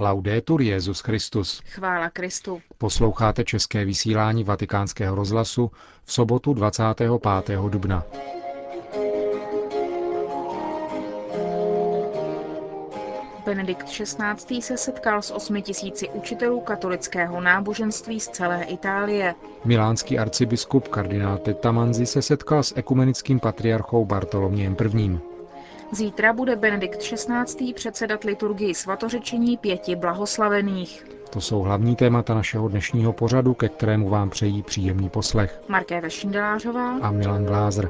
Laudetur Jezus Christus. Chvála Kristu. Posloucháte české vysílání Vatikánského rozhlasu v sobotu 25. dubna. Benedikt XVI. se setkal s osmi tisíci učitelů katolického náboženství z celé Itálie. Milánský arcibiskup kardinál Tettamanzi se setkal s ekumenickým patriarchou Bartolomějem I. Zítra bude Benedikt XVI. předsedat liturgii svatořečení pěti blahoslavených. To jsou hlavní témata našeho dnešního pořadu, ke kterému vám přejí příjemný poslech. Markéta Šindelářová a Milan Glázer.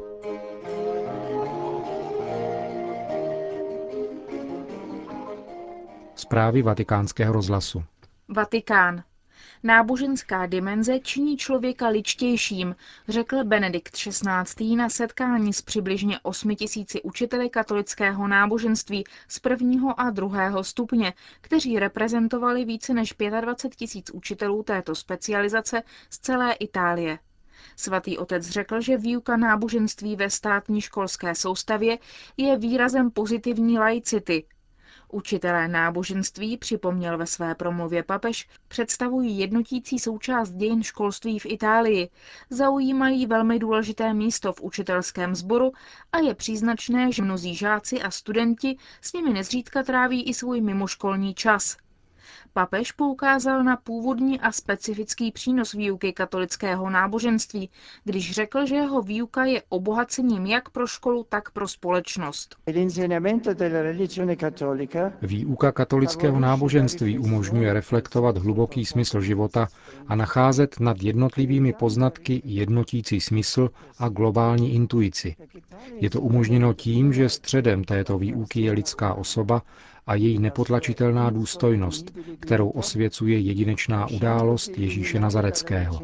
Zprávy vatikánského rozhlasu. Vatikán. Náboženská dimenze činí člověka ličtějším, řekl Benedikt XVI. na setkání s přibližně 8 tisíci učiteli katolického náboženství z prvního a druhého stupně, kteří reprezentovali více než 25 tisíc učitelů této specializace z celé Itálie. Svatý otec řekl, že výuka náboženství ve státní školské soustavě je výrazem pozitivní laicity, Učitelé náboženství, připomněl ve své promluvě papež, představují jednotící součást dějin školství v Itálii, zaujímají velmi důležité místo v učitelském sboru a je příznačné, že mnozí žáci a studenti s nimi nezřídka tráví i svůj mimoškolní čas. Papež poukázal na původní a specifický přínos výuky katolického náboženství, když řekl, že jeho výuka je obohacením jak pro školu, tak pro společnost. Výuka katolického náboženství umožňuje reflektovat hluboký smysl života a nacházet nad jednotlivými poznatky jednotící smysl a globální intuici. Je to umožněno tím, že středem této výuky je lidská osoba a její nepotlačitelná důstojnost, kterou osvěcuje jedinečná událost Ježíše Nazareckého.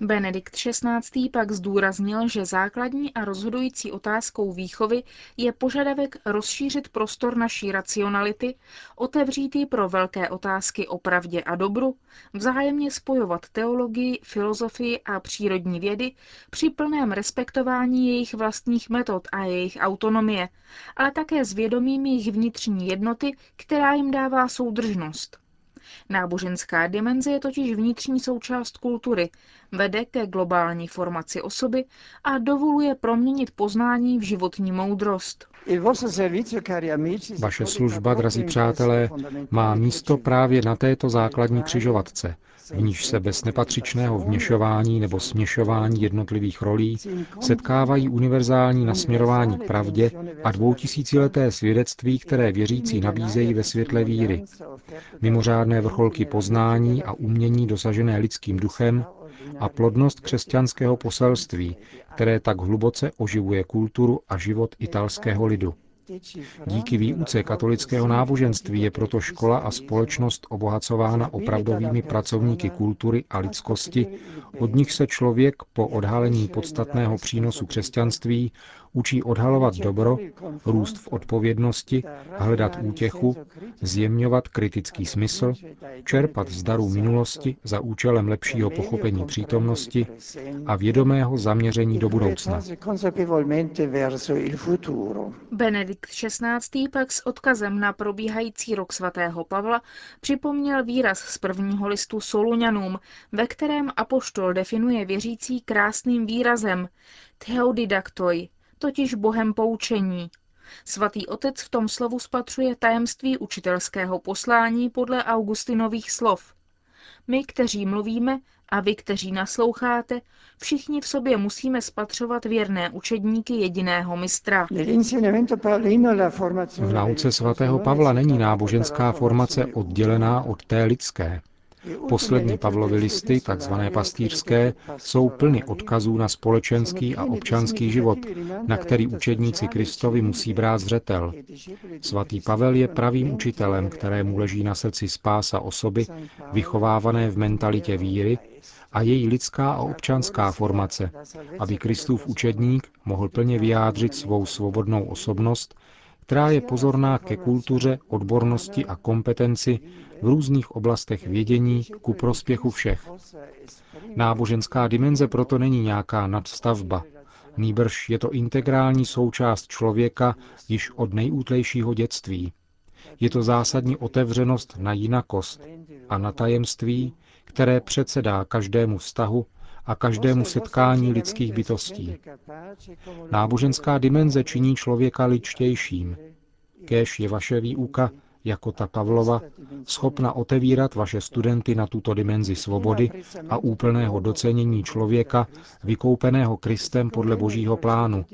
Benedikt XVI. pak zdůraznil, že základní a rozhodující otázkou výchovy je požadavek rozšířit prostor naší racionality, otevřít ji pro velké otázky o pravdě a dobru, vzájemně spojovat teologii, filozofii a přírodní vědy při plném respektování jejich vlastních metod a jejich autonomie, ale také zvědomí vědomím jejich vnitřní jednoty, která jim dává soudržnost. Náboženská dimenze je totiž vnitřní součást kultury, vede ke globální formaci osoby a dovoluje proměnit poznání v životní moudrost. Vaše služba, drazí přátelé, má místo právě na této základní křižovatce, v níž se bez nepatřičného vměšování nebo směšování jednotlivých rolí setkávají univerzální nasměrování k pravdě a dvoutisícileté svědectví, které věřící nabízejí ve světle víry. Mimořádné vrcholky poznání a umění dosažené lidským duchem a plodnost křesťanského poselství, které tak hluboce oživuje kulturu a život italského lidu. Díky výuce katolického náboženství je proto škola a společnost obohacována opravdovými pracovníky kultury a lidskosti, od nich se člověk po odhalení podstatného přínosu křesťanství učí odhalovat dobro, růst v odpovědnosti, hledat útěchu, zjemňovat kritický smysl, čerpat z darů minulosti za účelem lepšího pochopení přítomnosti a vědomého zaměření do budoucna. Benedikt XVI. pak s odkazem na probíhající rok svatého Pavla připomněl výraz z prvního listu Soluňanům, ve kterém apoštol definuje věřící krásným výrazem Theodidaktoi, totiž Bohem poučení. Svatý otec v tom slovu spatřuje tajemství učitelského poslání podle Augustinových slov. My, kteří mluvíme, a vy, kteří nasloucháte, všichni v sobě musíme spatřovat věrné učedníky jediného mistra. V nauce svatého Pavla není náboženská formace oddělená od té lidské. Poslední Pavlovy listy, takzvané pastýřské, jsou plny odkazů na společenský a občanský život, na který učedníci Kristovi musí brát zřetel. Svatý Pavel je pravým učitelem, kterému leží na srdci spása osoby, vychovávané v mentalitě víry a její lidská a občanská formace, aby Kristův učedník mohl plně vyjádřit svou svobodnou osobnost, která je pozorná ke kultuře, odbornosti a kompetenci v různých oblastech vědění ku prospěchu všech. Náboženská dimenze proto není nějaká nadstavba, nýbrž je to integrální součást člověka již od nejútlejšího dětství. Je to zásadní otevřenost na jinakost a na tajemství, které předsedá každému vztahu a každému setkání lidských bytostí. Náboženská dimenze činí člověka ličtějším. Kéž je vaše výuka, jako ta Pavlova, schopna otevírat vaše studenty na tuto dimenzi svobody a úplného docenění člověka, vykoupeného Kristem podle božího plánu,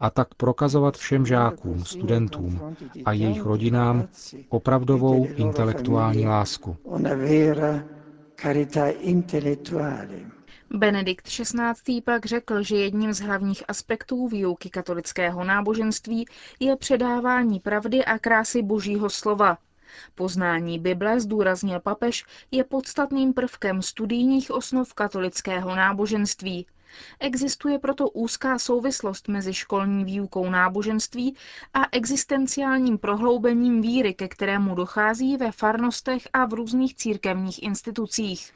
a tak prokazovat všem žákům, studentům a jejich rodinám opravdovou intelektuální lásku. Benedikt XVI. pak řekl, že jedním z hlavních aspektů výuky katolického náboženství je předávání pravdy a krásy božího slova. Poznání Bible, zdůraznil papež, je podstatným prvkem studijních osnov katolického náboženství. Existuje proto úzká souvislost mezi školní výukou náboženství a existenciálním prohloubením víry, ke kterému dochází ve farnostech a v různých církevních institucích.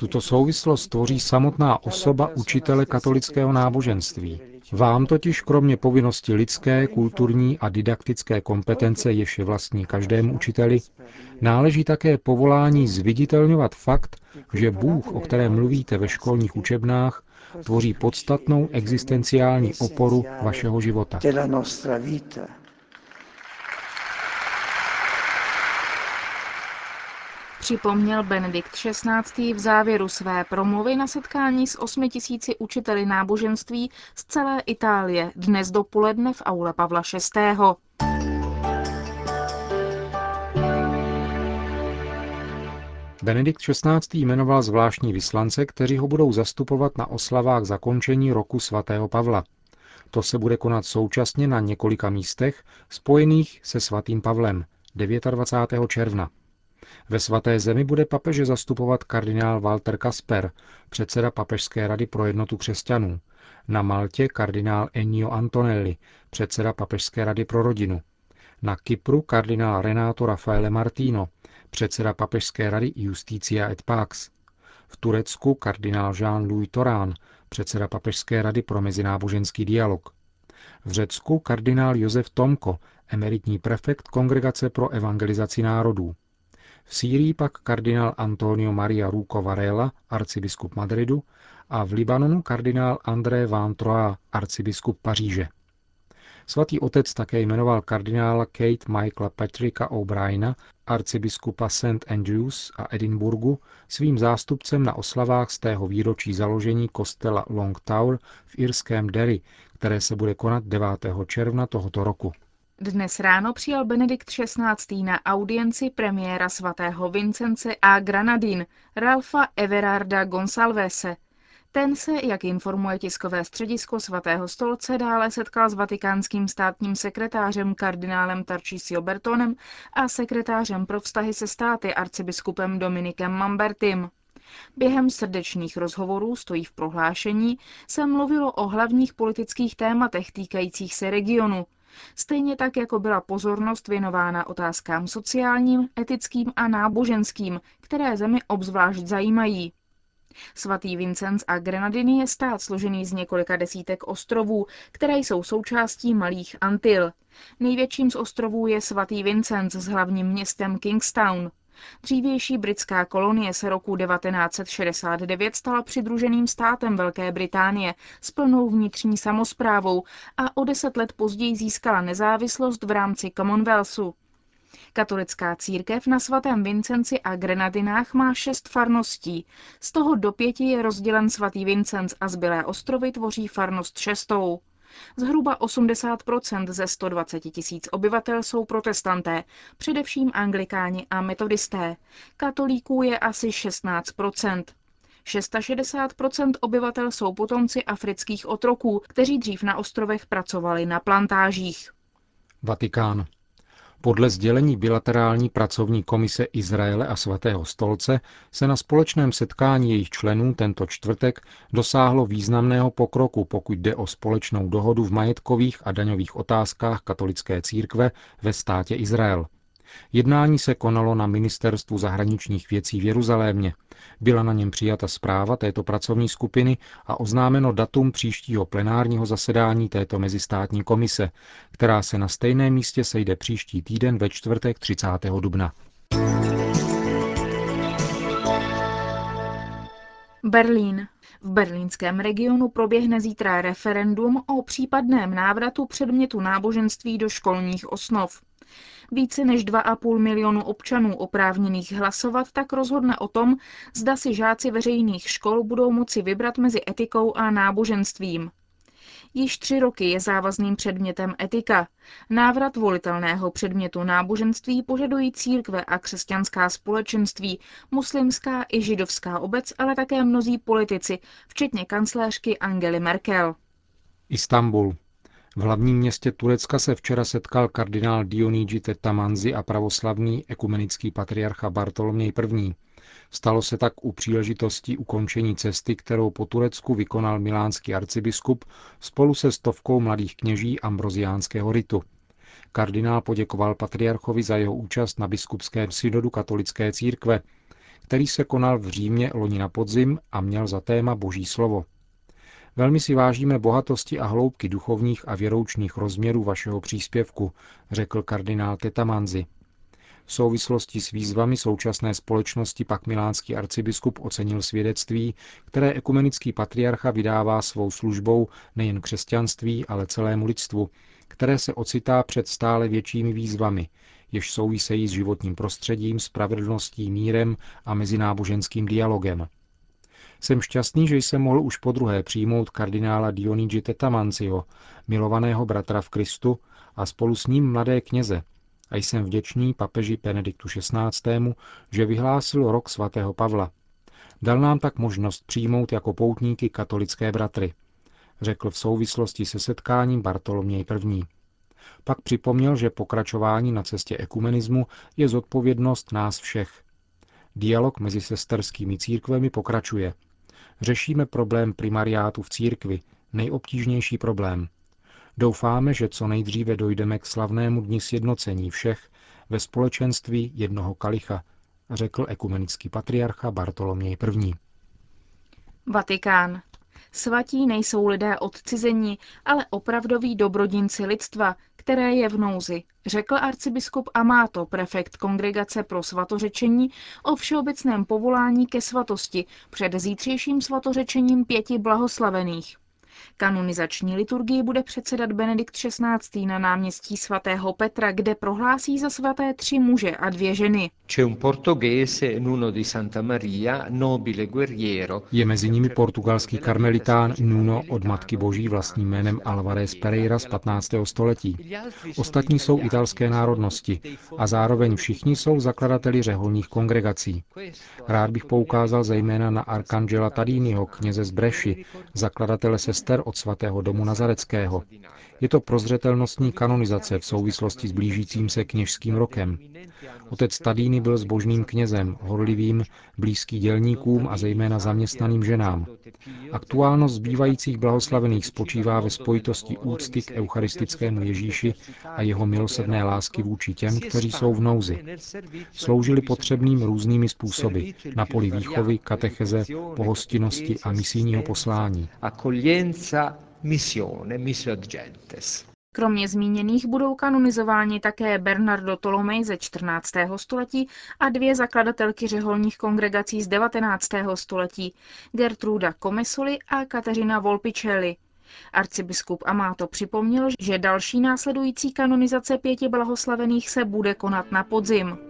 Tuto souvislost tvoří samotná osoba učitele katolického náboženství. Vám totiž kromě povinnosti lidské, kulturní a didaktické kompetence, jež je vlastní každému učiteli, náleží také povolání zviditelňovat fakt, že Bůh, o kterém mluvíte ve školních učebnách, tvoří podstatnou existenciální oporu vašeho života. Připomněl Benedikt XVI. v závěru své promluvy na setkání s osmi tisíci učiteli náboženství z celé Itálie dnes dopoledne v aule Pavla VI. Benedikt XVI. jmenoval zvláštní vyslance, kteří ho budou zastupovat na oslavách zakončení roku svatého Pavla. To se bude konat současně na několika místech spojených se svatým Pavlem 29. června. Ve svaté zemi bude papeže zastupovat kardinál Walter Kasper, předseda Papežské rady pro jednotu křesťanů. Na Maltě kardinál Ennio Antonelli, předseda Papežské rady pro rodinu. Na Kypru kardinál Renato Raffaele Martino, předseda Papežské rady Justicia et Pax. V Turecku kardinál Jean-Louis Torán, předseda Papežské rady pro mezináboženský dialog. V Řecku kardinál Josef Tomko, emeritní prefekt Kongregace pro evangelizaci národů. V Sýrii pak kardinál Antonio Maria Ruco Varela, arcibiskup Madridu, a v Libanonu kardinál André Van Troa, arcibiskup Paříže. Svatý otec také jmenoval kardinála Kate Michaela Patricka O'Briena, arcibiskupa St. Andrews a Edinburgu, svým zástupcem na oslavách z tého výročí založení kostela Long Tower v irském Derry, které se bude konat 9. června tohoto roku. Dnes ráno přijal Benedikt XVI. na audienci premiéra svatého Vincence a Granadin Ralfa Everarda Gonsalvese. Ten se, jak informuje tiskové středisko svatého stolce, dále setkal s vatikánským státním sekretářem kardinálem Tarcisio Bertonem a sekretářem pro vztahy se státy arcibiskupem Dominikem Mambertim. Během srdečných rozhovorů, stojí v prohlášení, se mluvilo o hlavních politických tématech týkajících se regionu, Stejně tak, jako byla pozornost věnována otázkám sociálním, etickým a náboženským, které zemi obzvlášť zajímají. Svatý Vincenc a Grenadiny je stát složený z několika desítek ostrovů, které jsou součástí Malých Antil. Největším z ostrovů je svatý Vincenc s hlavním městem Kingstown. Dřívější britská kolonie se roku 1969 stala přidruženým státem Velké Británie s plnou vnitřní samozprávou a o deset let později získala nezávislost v rámci Commonwealthu. Katolická církev na svatém Vincenci a Grenadinách má šest farností. Z toho do pěti je rozdělen svatý Vincenc a zbylé ostrovy tvoří farnost šestou. Zhruba 80% ze 120 tisíc obyvatel jsou protestanté, především anglikáni a metodisté. Katolíků je asi 16% 660% obyvatel jsou potomci afrických otroků, kteří dřív na ostrovech pracovali na plantážích. Vatikán. Podle sdělení bilaterální pracovní komise Izraele a svatého stolce se na společném setkání jejich členů tento čtvrtek dosáhlo významného pokroku, pokud jde o společnou dohodu v majetkových a daňových otázkách katolické církve ve státě Izrael. Jednání se konalo na ministerstvu zahraničních věcí v Jeruzalémě Byla na něm přijata zpráva této pracovní skupiny a oznámeno datum příštího plenárního zasedání této mezistátní komise, která se na stejném místě sejde příští týden ve čtvrtek 30. dubna. Berlín. V berlínském regionu proběhne zítra referendum o případném návratu předmětu náboženství do školních osnov. Více než 2,5 milionu občanů oprávněných hlasovat tak rozhodne o tom, zda si žáci veřejných škol budou moci vybrat mezi etikou a náboženstvím. Již tři roky je závazným předmětem etika. Návrat volitelného předmětu náboženství požadují církve a křesťanská společenství, muslimská i židovská obec, ale také mnozí politici, včetně kancléřky Angely Merkel. Istanbul. V hlavním městě Turecka se včera setkal kardinál Dionigi Tetamanzi a pravoslavný ekumenický patriarcha Bartoloměj I. Stalo se tak u příležitosti ukončení cesty, kterou po Turecku vykonal milánský arcibiskup spolu se stovkou mladých kněží ambroziánského ritu. Kardinál poděkoval patriarchovi za jeho účast na biskupském synodu katolické církve, který se konal v Římě loni na podzim a měl za téma Boží slovo. Velmi si vážíme bohatosti a hloubky duchovních a věroučných rozměrů vašeho příspěvku, řekl kardinál Tetamanzi. V souvislosti s výzvami současné společnosti pak milánský arcibiskup ocenil svědectví, které ekumenický patriarcha vydává svou službou nejen křesťanství, ale celému lidstvu, které se ocitá před stále většími výzvami, jež souvisejí s životním prostředím, spravedlností, mírem a mezináboženským dialogem. Jsem šťastný, že jsem mohl už po druhé přijmout kardinála Dionigi Tetamanciho, milovaného bratra v Kristu, a spolu s ním mladé kněze, a jsem vděčný papeži Benediktu XVI., že vyhlásil rok svatého Pavla. Dal nám tak možnost přijmout jako poutníky katolické bratry, řekl v souvislosti se setkáním Bartoloměj I. Pak připomněl, že pokračování na cestě ekumenismu je zodpovědnost nás všech. Dialog mezi sesterskými církvemi pokračuje. Řešíme problém primariátu v církvi, nejobtížnější problém – Doufáme, že co nejdříve dojdeme k slavnému dni sjednocení všech ve společenství jednoho kalicha, řekl ekumenický patriarcha Bartoloměj I. Vatikán. Svatí nejsou lidé odcizení, ale opravdoví dobrodinci lidstva, které je v nouzi, řekl arcibiskup Amato, prefekt Kongregace pro svatořečení o všeobecném povolání ke svatosti před zítřejším svatořečením pěti blahoslavených. Kanonizační liturgii bude předsedat Benedikt XVI. na náměstí svatého Petra, kde prohlásí za svaté tři muže a dvě ženy. Je mezi nimi portugalský karmelitán Nuno od Matky Boží vlastním jménem Alvarez Pereira z 15. století. Ostatní jsou italské národnosti a zároveň všichni jsou zakladateli řeholních kongregací. Rád bych poukázal zejména na Arcangela Tadínyho, kněze z Breši, zakladatele sester od svatého domu Nazareckého. Je to prozřetelnostní kanonizace v souvislosti s blížícím se kněžským rokem. Otec Tadíny byl zbožným knězem, horlivým, blízký dělníkům a zejména zaměstnaným ženám. Aktuálnost zbývajících blahoslavených spočívá ve spojitosti úcty k eucharistickému Ježíši a jeho milosrdné lásky vůči těm, kteří jsou v nouzi. Sloužili potřebným různými způsoby na poli výchovy, katecheze, pohostinnosti a misijního poslání missione, missio ad gentes. Kromě zmíněných budou kanonizováni také Bernardo Tolomej ze 14. století a dvě zakladatelky řeholních kongregací z 19. století, Gertruda Comesoli a Kateřina Volpicelli. Arcibiskup Amato připomněl, že další následující kanonizace pěti blahoslavených se bude konat na podzim.